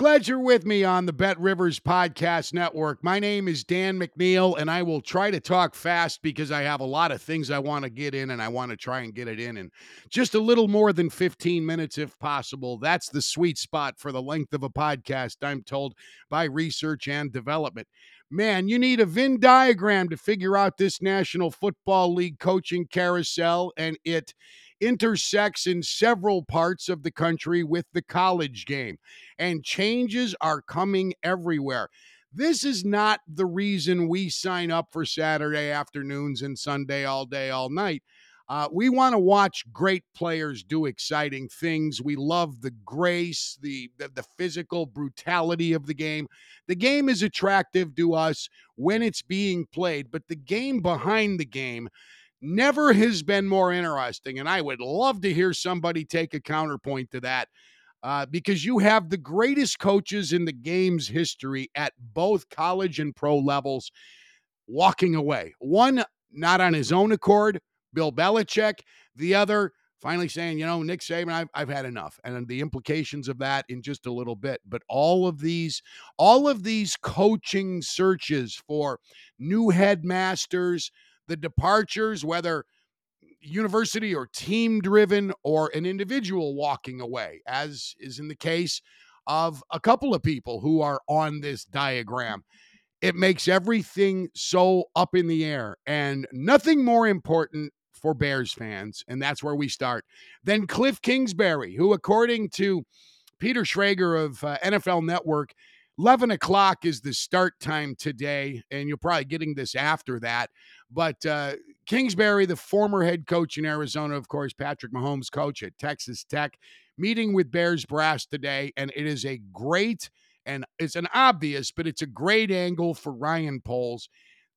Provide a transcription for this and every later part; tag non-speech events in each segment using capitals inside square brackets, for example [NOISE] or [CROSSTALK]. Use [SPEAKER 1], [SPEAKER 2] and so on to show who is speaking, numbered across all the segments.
[SPEAKER 1] Glad you're with me on the Bet Rivers Podcast Network. My name is Dan McNeil, and I will try to talk fast because I have a lot of things I want to get in, and I want to try and get it in in just a little more than 15 minutes if possible. That's the sweet spot for the length of a podcast, I'm told by research and development. Man, you need a Venn diagram to figure out this National Football League coaching carousel, and it intersects in several parts of the country with the college game, and changes are coming everywhere. This is not the reason we sign up for Saturday afternoons and Sunday all day, all night. Uh, we want to watch great players do exciting things. We love the grace, the, the the physical brutality of the game. The game is attractive to us when it's being played, but the game behind the game never has been more interesting. And I would love to hear somebody take a counterpoint to that uh, because you have the greatest coaches in the game's history at both college and pro levels walking away. One, not on his own accord, Bill Belichick. The other, finally saying, you know, Nick Saban, I've, I've had enough. And the implications of that in just a little bit. But all of these, all of these coaching searches for new headmasters, the departures, whether university or team driven or an individual walking away, as is in the case of a couple of people who are on this diagram. It makes everything so up in the air and nothing more important for Bears fans, and that's where we start, than Cliff Kingsbury, who, according to Peter Schrager of uh, NFL Network, 11 o'clock is the start time today, and you're probably getting this after that. But uh, Kingsbury, the former head coach in Arizona, of course, Patrick Mahomes' coach at Texas Tech, meeting with Bears brass today, and it is a great and it's an obvious, but it's a great angle for Ryan Poles.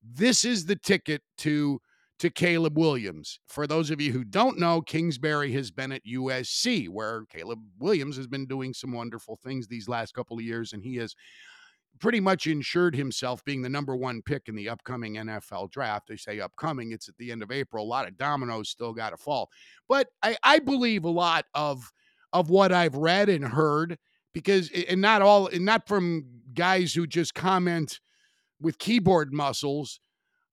[SPEAKER 1] This is the ticket to to Caleb Williams. For those of you who don't know, Kingsbury has been at USC, where Caleb Williams has been doing some wonderful things these last couple of years, and he has pretty much insured himself being the number one pick in the upcoming NFL draft. They say upcoming, it's at the end of April. A lot of dominoes still got to fall. But I, I believe a lot of of what I've read and heard because and not all and not from guys who just comment with keyboard muscles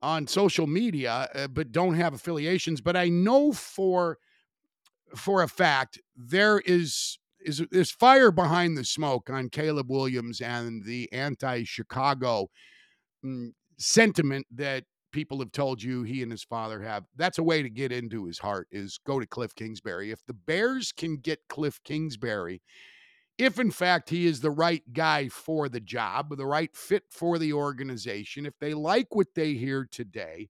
[SPEAKER 1] on social media, uh, but don't have affiliations. But I know for for a fact there is is is fire behind the smoke on Caleb Williams and the anti-Chicago mm, sentiment that people have told you he and his father have. That's a way to get into his heart is go to Cliff Kingsbury. If the Bears can get Cliff Kingsbury if in fact he is the right guy for the job, the right fit for the organization, if they like what they hear today,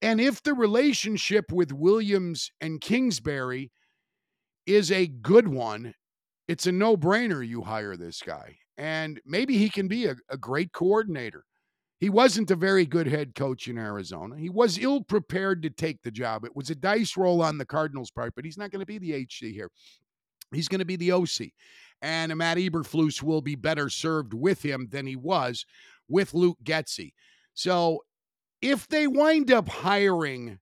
[SPEAKER 1] and if the relationship with Williams and Kingsbury is a good one, it's a no brainer you hire this guy. And maybe he can be a, a, great coordinator. He wasn't a very good head coach in Arizona. He was ill prepared to take the job. It was a dice roll on the Cardinals' part, but he's not going to be the HC here. He's going to be the OC. And Matt Eberflus will be better served with him than he was with Luke Getsy. So if they wind up hiring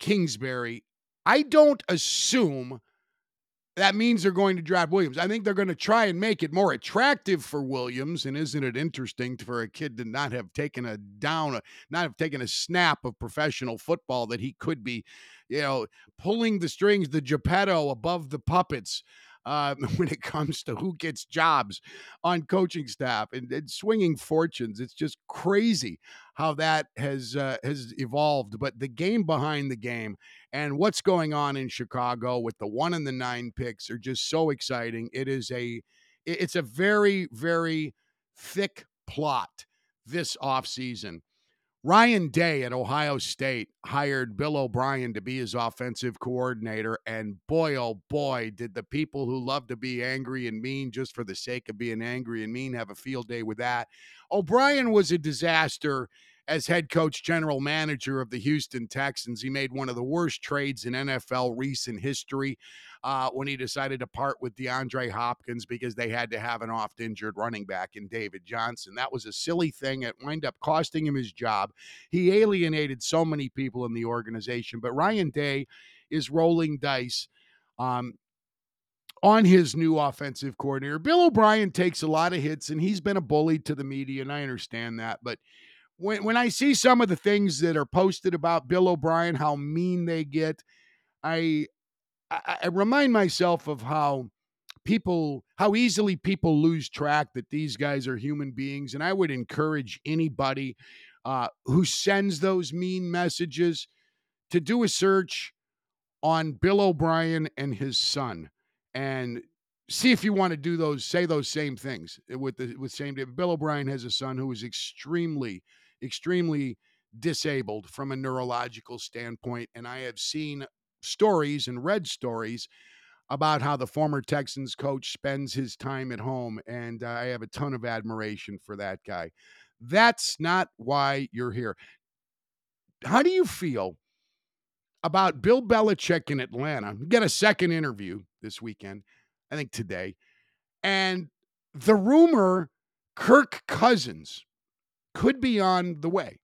[SPEAKER 1] Kingsbury, I don't assume that means they're going to draft Williams. I think they're going to try and make it more attractive for Williams. And isn't it interesting for a kid to not have taken a down, not have taken a snap of professional football that he could be, you know, pulling the strings, the Geppetto above the puppets uh, [LAUGHS] when it comes to who gets jobs on coaching staff and, and swinging fortunes. It's just crazy how that has uh, has evolved. But the game behind the game and what's going on in Chicago with the one and the nine picks are just so exciting. It is a it's a very, very thick plot this offseason. Ryan Day at Ohio State hired Bill O'Brien to be his offensive coordinator. And boy, oh boy, did the people who love to be angry and mean just for the sake of being angry and mean have a field day with that. O'Brien was a disaster as head coach, general manager of the Houston Texans. He made one of the worst trades in NFL recent history uh, when he decided to part with DeAndre Hopkins because they had to have an oft injured running back in David Johnson. That was a silly thing. It wound up costing him his job. He alienated so many people in the organization. But Ryan Day is rolling dice. Um, on his new offensive coordinator. Bill O'Brien takes a lot of hits and he's been a bully to the media, and I understand that. But when when I see some of the things that are posted about Bill O'Brien, how mean they get, I I, I remind myself of how people how easily people lose track that these guys are human beings and i would encourage anybody uh, who sends those mean messages to do a search on bill o'brien and his son and see if you want to do those say those same things with the with same bill o'brien has a son who is extremely extremely disabled from a neurological standpoint. And I have seen stories and read stories about how the former Texans coach spends his time at home. And uh, I have a ton of admiration for that guy. That's not why you're here. How do you feel about Bill Belichick in Atlanta? Get a second interview this weekend, I think today. And the rumor Kirk Cousins could be on the way.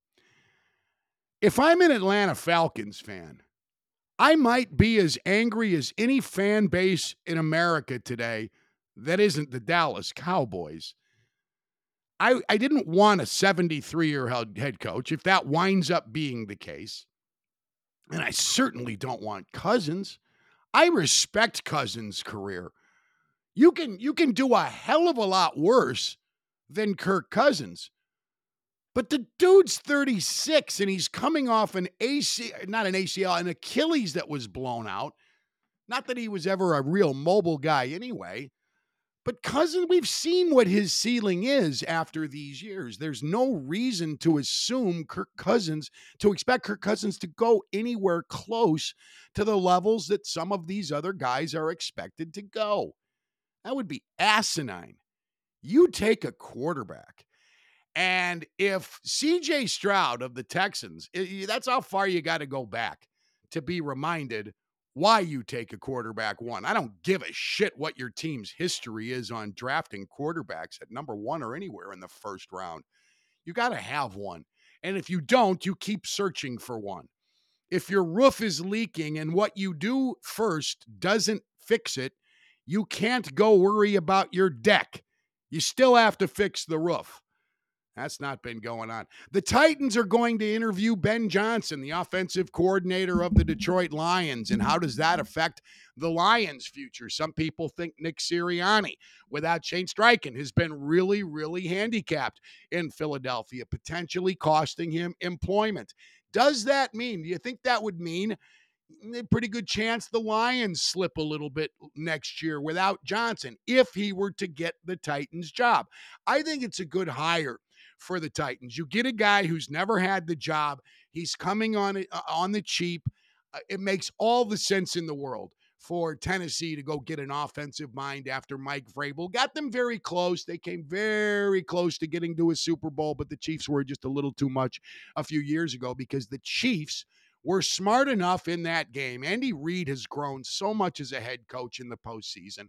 [SPEAKER 1] If I'm an Atlanta Falcons fan, I might be as angry as any fan base in America today that isn't the Dallas Cowboys. I, I didn't want a 73 year old head coach if that winds up being the case. And I certainly don't want Cousins. I respect Cousins' career. You can you can do a hell of a lot worse than Kirk Cousins. But the dude's 36 and he's coming off an AC, not an ACL, an Achilles that was blown out. Not that he was ever a real mobile guy anyway. But Cousin, we've seen what his ceiling is after these years. There's no reason to assume Kirk Cousins, to expect Kirk Cousins to go anywhere close to the levels that some of these other guys are expected to go. That would be asinine. You take a quarterback and if CJ Stroud of the Texans, that's how far you got to go back to be reminded why you take a quarterback one. I don't give a shit what your team's history is on drafting quarterbacks at number one or anywhere in the first round. You got to have one. And if you don't, you keep searching for one. If your roof is leaking and what you do first doesn't fix it, you can't go worry about your deck. You still have to fix the roof. That's not been going on. The Titans are going to interview Ben Johnson, the offensive coordinator of the Detroit Lions. And how does that affect the Lions' future? Some people think Nick Sirianni, without Shane Steichen, has been really, really handicapped in Philadelphia, potentially costing him employment. Does that mean, do you think that would mean a pretty good chance the Lions slip a little bit next year without Johnson if he were to get the Titans job. I think it's a good hire for the Titans. You get a guy who's never had the job. He's coming on uh, on the cheap. Uh, it makes all the sense in the world for Tennessee to go get an offensive mind after Mike Vrabel. Got them very close. They came very close to getting to a Super Bowl, but the Chiefs were just a little too much a few years ago because the Chiefs were smart enough in that game. Andy Reid has grown so much as a head coach in the postseason.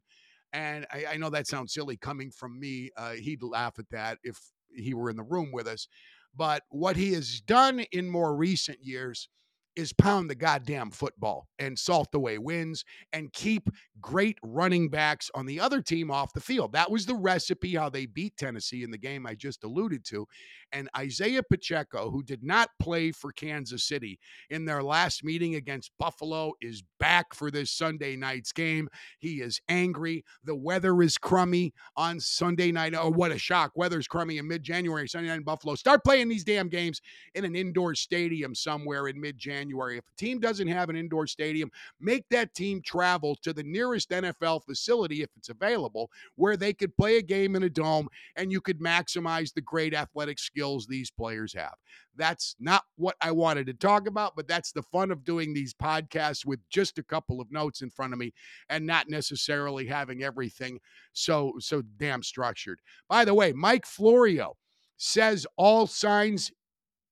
[SPEAKER 1] And I, I know that sounds silly coming from me. Uh, he'd laugh at that if he were in the room with us. But what he has done in more recent years is pound the goddamn football and salt away wins and keep great running backs on the other team off the field. That was the recipe how they beat Tennessee in the game I just alluded to. And Isaiah Pacheco, who did not play for Kansas City in their last meeting against Buffalo, is back for this Sunday night's game. He is angry. The weather is crummy on Sunday night. Oh, what a shock. Weather's crummy in mid January, Sunday night in Buffalo. Start playing these damn games in an indoor stadium somewhere in mid January January. If a team doesn't have an indoor stadium, make that team travel to the nearest NFL facility if it's available where they could play a game in a dome and you could maximize the great athletic skills these players have. That's not what I wanted to talk about, but that's the fun of doing these podcasts with just a couple of notes in front of me and not necessarily having everything so so damn structured. By the way, Mike Florio says all signs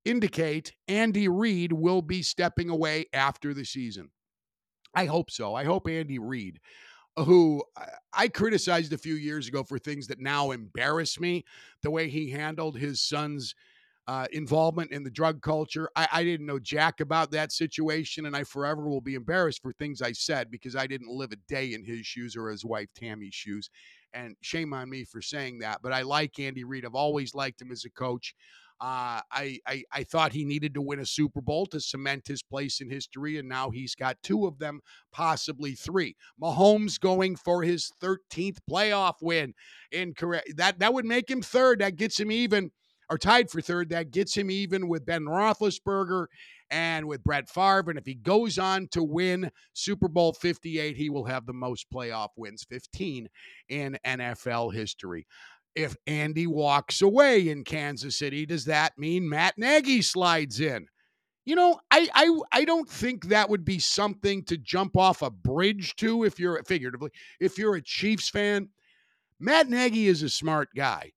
[SPEAKER 1] indicate Andy Reid will be stepping away after the season. I hope so. I hope Andy Reid, who I criticized a few years ago for things that now embarrass me, the way he handled his son's uh, involvement in the drug culture. I, I, didn't know jack about that situation, and I forever will be embarrassed for things I said because I didn't live a day in his shoes or his wife Tammy's shoes. And shame on me for saying that. But I like Andy Reid. I've always liked him as a coach. Uh, I, I I thought he needed to win a Super Bowl to cement his place in history, and now he's got two of them, possibly three. Mahomes going for his 13th playoff win. Incorrect. That that would make him third. That gets him even, or tied for third. That gets him even with Ben Roethlisberger and with Brett Favre. And if he goes on to win Super Bowl 58, he will have the most playoff wins, 15 in NFL history if Andy walks away in Kansas City, does that mean Matt Nagy slides in? You know, I I I don't think that would be something to jump off a bridge to if you're figuratively, if you're a Chiefs fan. Matt Nagy is a smart guy.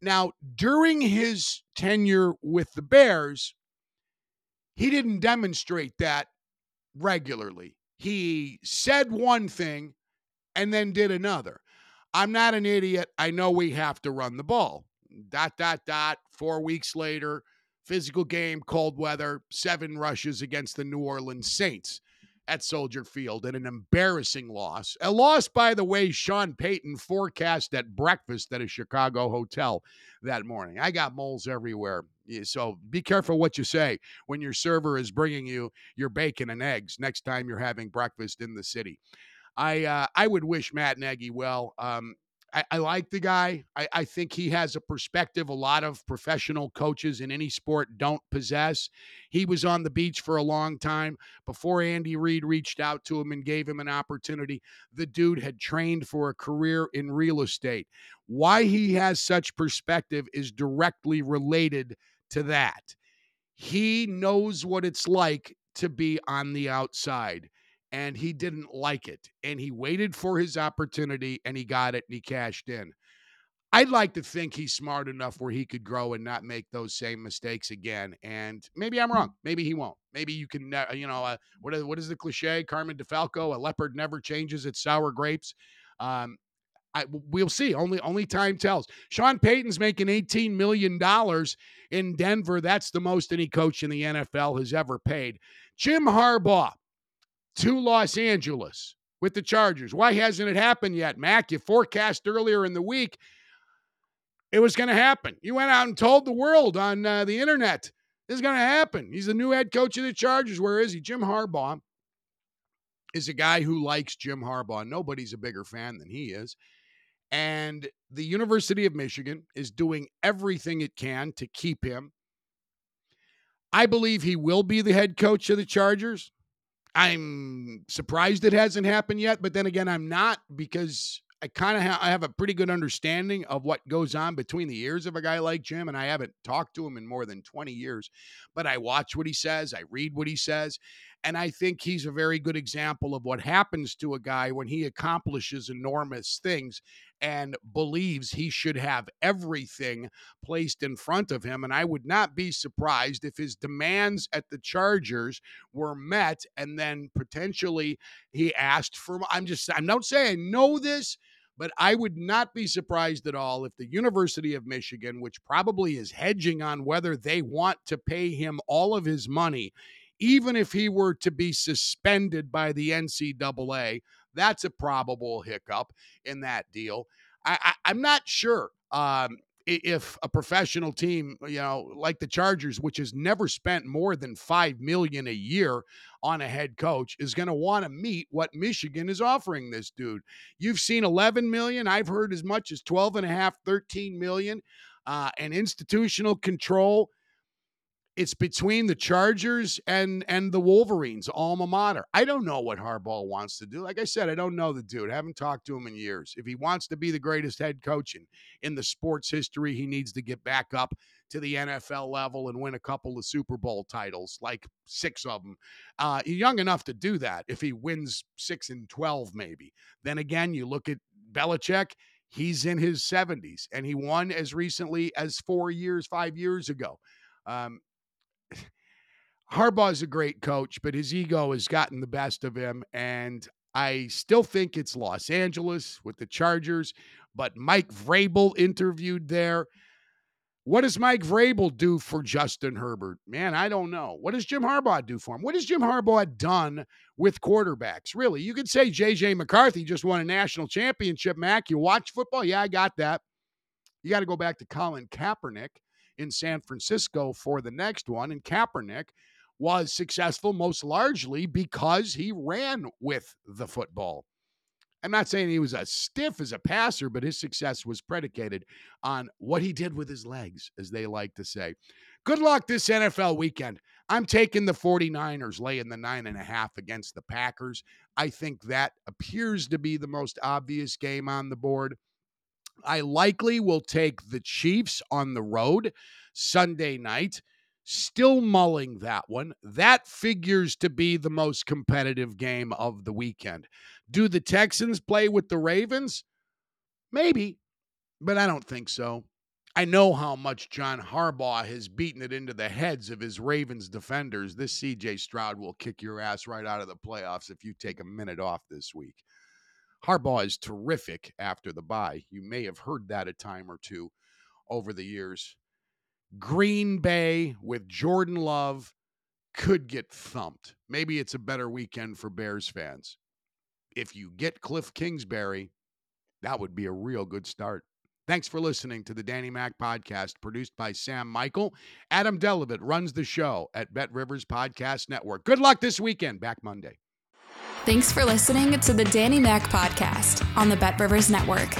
[SPEAKER 1] Now, during his tenure with the Bears, he didn't demonstrate that regularly. He said one thing and then did another. I'm not an idiot. I know we have to run the ball. Dot, dot, dot. Four weeks later, physical game, cold weather, seven rushes against the New Orleans Saints at Soldier Field and an embarrassing loss. A loss, by the way, Sean Payton forecast at breakfast at a Chicago hotel that morning. I got moles everywhere. So be careful what you say when your server is bringing you your bacon and eggs next time you're having breakfast in the city. I uh, I would wish Matt Nagy well. Um, I, I, like the guy. I, I, think he has a perspective a lot of professional coaches in any sport don't possess. He was on the beach for a long time before Andy Reid reached out to him and gave him an opportunity. The dude had trained for a career in real estate. Why he has such perspective is directly related to that. He knows what it's like to be on the outside and he didn't like it. And he waited for his opportunity and he got it and he cashed in. I'd like to think he's smart enough where he could grow and not make those same mistakes again. And maybe I'm wrong. Maybe he won't. Maybe you can, uh, you know, uh, what is, what is the cliche? Carmen DeFalco, a leopard never changes its sour grapes. Um, I, we'll see. Only only time tells. Sean Payton's making eighteen million dollars in Denver. That's the most any coach in the NFL has ever paid. Jim Harbaugh to Los Angeles with the Chargers. Why hasn't it happened yet, Mac? You forecast earlier in the week it was going to happen. You went out and told the world on uh, the internet this is going to happen. He's the new head coach of the Chargers. Where is he? Jim Harbaugh is a guy who likes Jim Harbaugh. Nobody's a bigger fan than he is. And the University of Michigan is doing everything it can to keep him. I believe he will be the head coach of the Chargers. I'm surprised it hasn't happened yet, but then again, I'm not because I kind of ha- I have a pretty good understanding of what goes on between the ears of a guy like Jim, and I haven't talked to him in more than 20 years, but I watch what he says, I read what he says, and I think he's a very good example of what happens to a guy when he accomplishes enormous things and believes he should have everything placed in front of him. And I would not be surprised if his demands at the Chargers were met and then potentially he asked for. I'm just, I'm not saying I know this. But I would not be surprised at all if the University of Michigan, which probably is hedging on whether they want to pay him all of his money, even if he were to be suspended by the NCAA, that's a probable hiccup in that deal. I, am not sure um, if a professional team, you know, like the Chargers, which has never spent more than five million a year on a head coach, is going to want to meet what Michigan is offering this dude. You've seen 11 million. I've heard as much as 12 and a half, 13 million, uh, and institutional control it's between the Chargers and and the Wolverines, alma mater. I don't know what Harbaugh wants to do. Like I said, I don't know the dude. I haven't talked to him in years. If he wants to be the greatest head coach in, in the sports history, he needs to get back up to the NFL level and win a couple of Super Bowl titles, like six of them. Uh, young enough to do that if he wins six and 12, maybe. Then again, you look at Belichick, he's in his 70s and he won as recently as four years, five years ago. Um, Harbaugh is a great coach, but his ego has gotten the best of him. And I still think it's Los Angeles with the Chargers, but Mike Vrabel interviewed there. What does Mike Vrabel do for Justin Herbert? Man, I don't know. What does Jim Harbaugh do for him? What has Jim Harbaugh done with quarterbacks? Really, you could say J.J. McCarthy just won a national championship, Mac. You watch football? Yeah, I got that. You got to go back to Colin Kaepernick in San Francisco for the next one. And Kaepernick was successful most largely because he ran with the football. I'm not saying he was as stiff as a passer, but his success was predicated on what he did with his legs, as they like to say. Good luck this NFL weekend. I'm taking the 49ers laying the nine and a half against the Packers. I think that appears to be the most obvious game on the board. I likely will take the Chiefs on the road Sunday night. Still mulling that one. That figures to be the most competitive game of the weekend. Do the Texans play with the Ravens? Maybe, but I don't think so. I know how much John Harbaugh has beaten it into the heads of his Ravens defenders. This CJ Stroud will kick your ass right out of the playoffs if you take a minute off this week. Harbaugh is terrific after the bye. You may have heard that a time or two over the years. Green Bay with Jordan Love could get thumped. Maybe it's a better weekend for Bears fans. If you get Cliff Kingsbury, that would be a real good start. Thanks for listening to the Danny Mac podcast produced by Sam Michael. Adam Delevitt runs the show at Bet Rivers Podcast Network. Good luck this weekend. Back Monday.
[SPEAKER 2] Thanks for listening to the Danny Mac podcast on the Bet Rivers Network.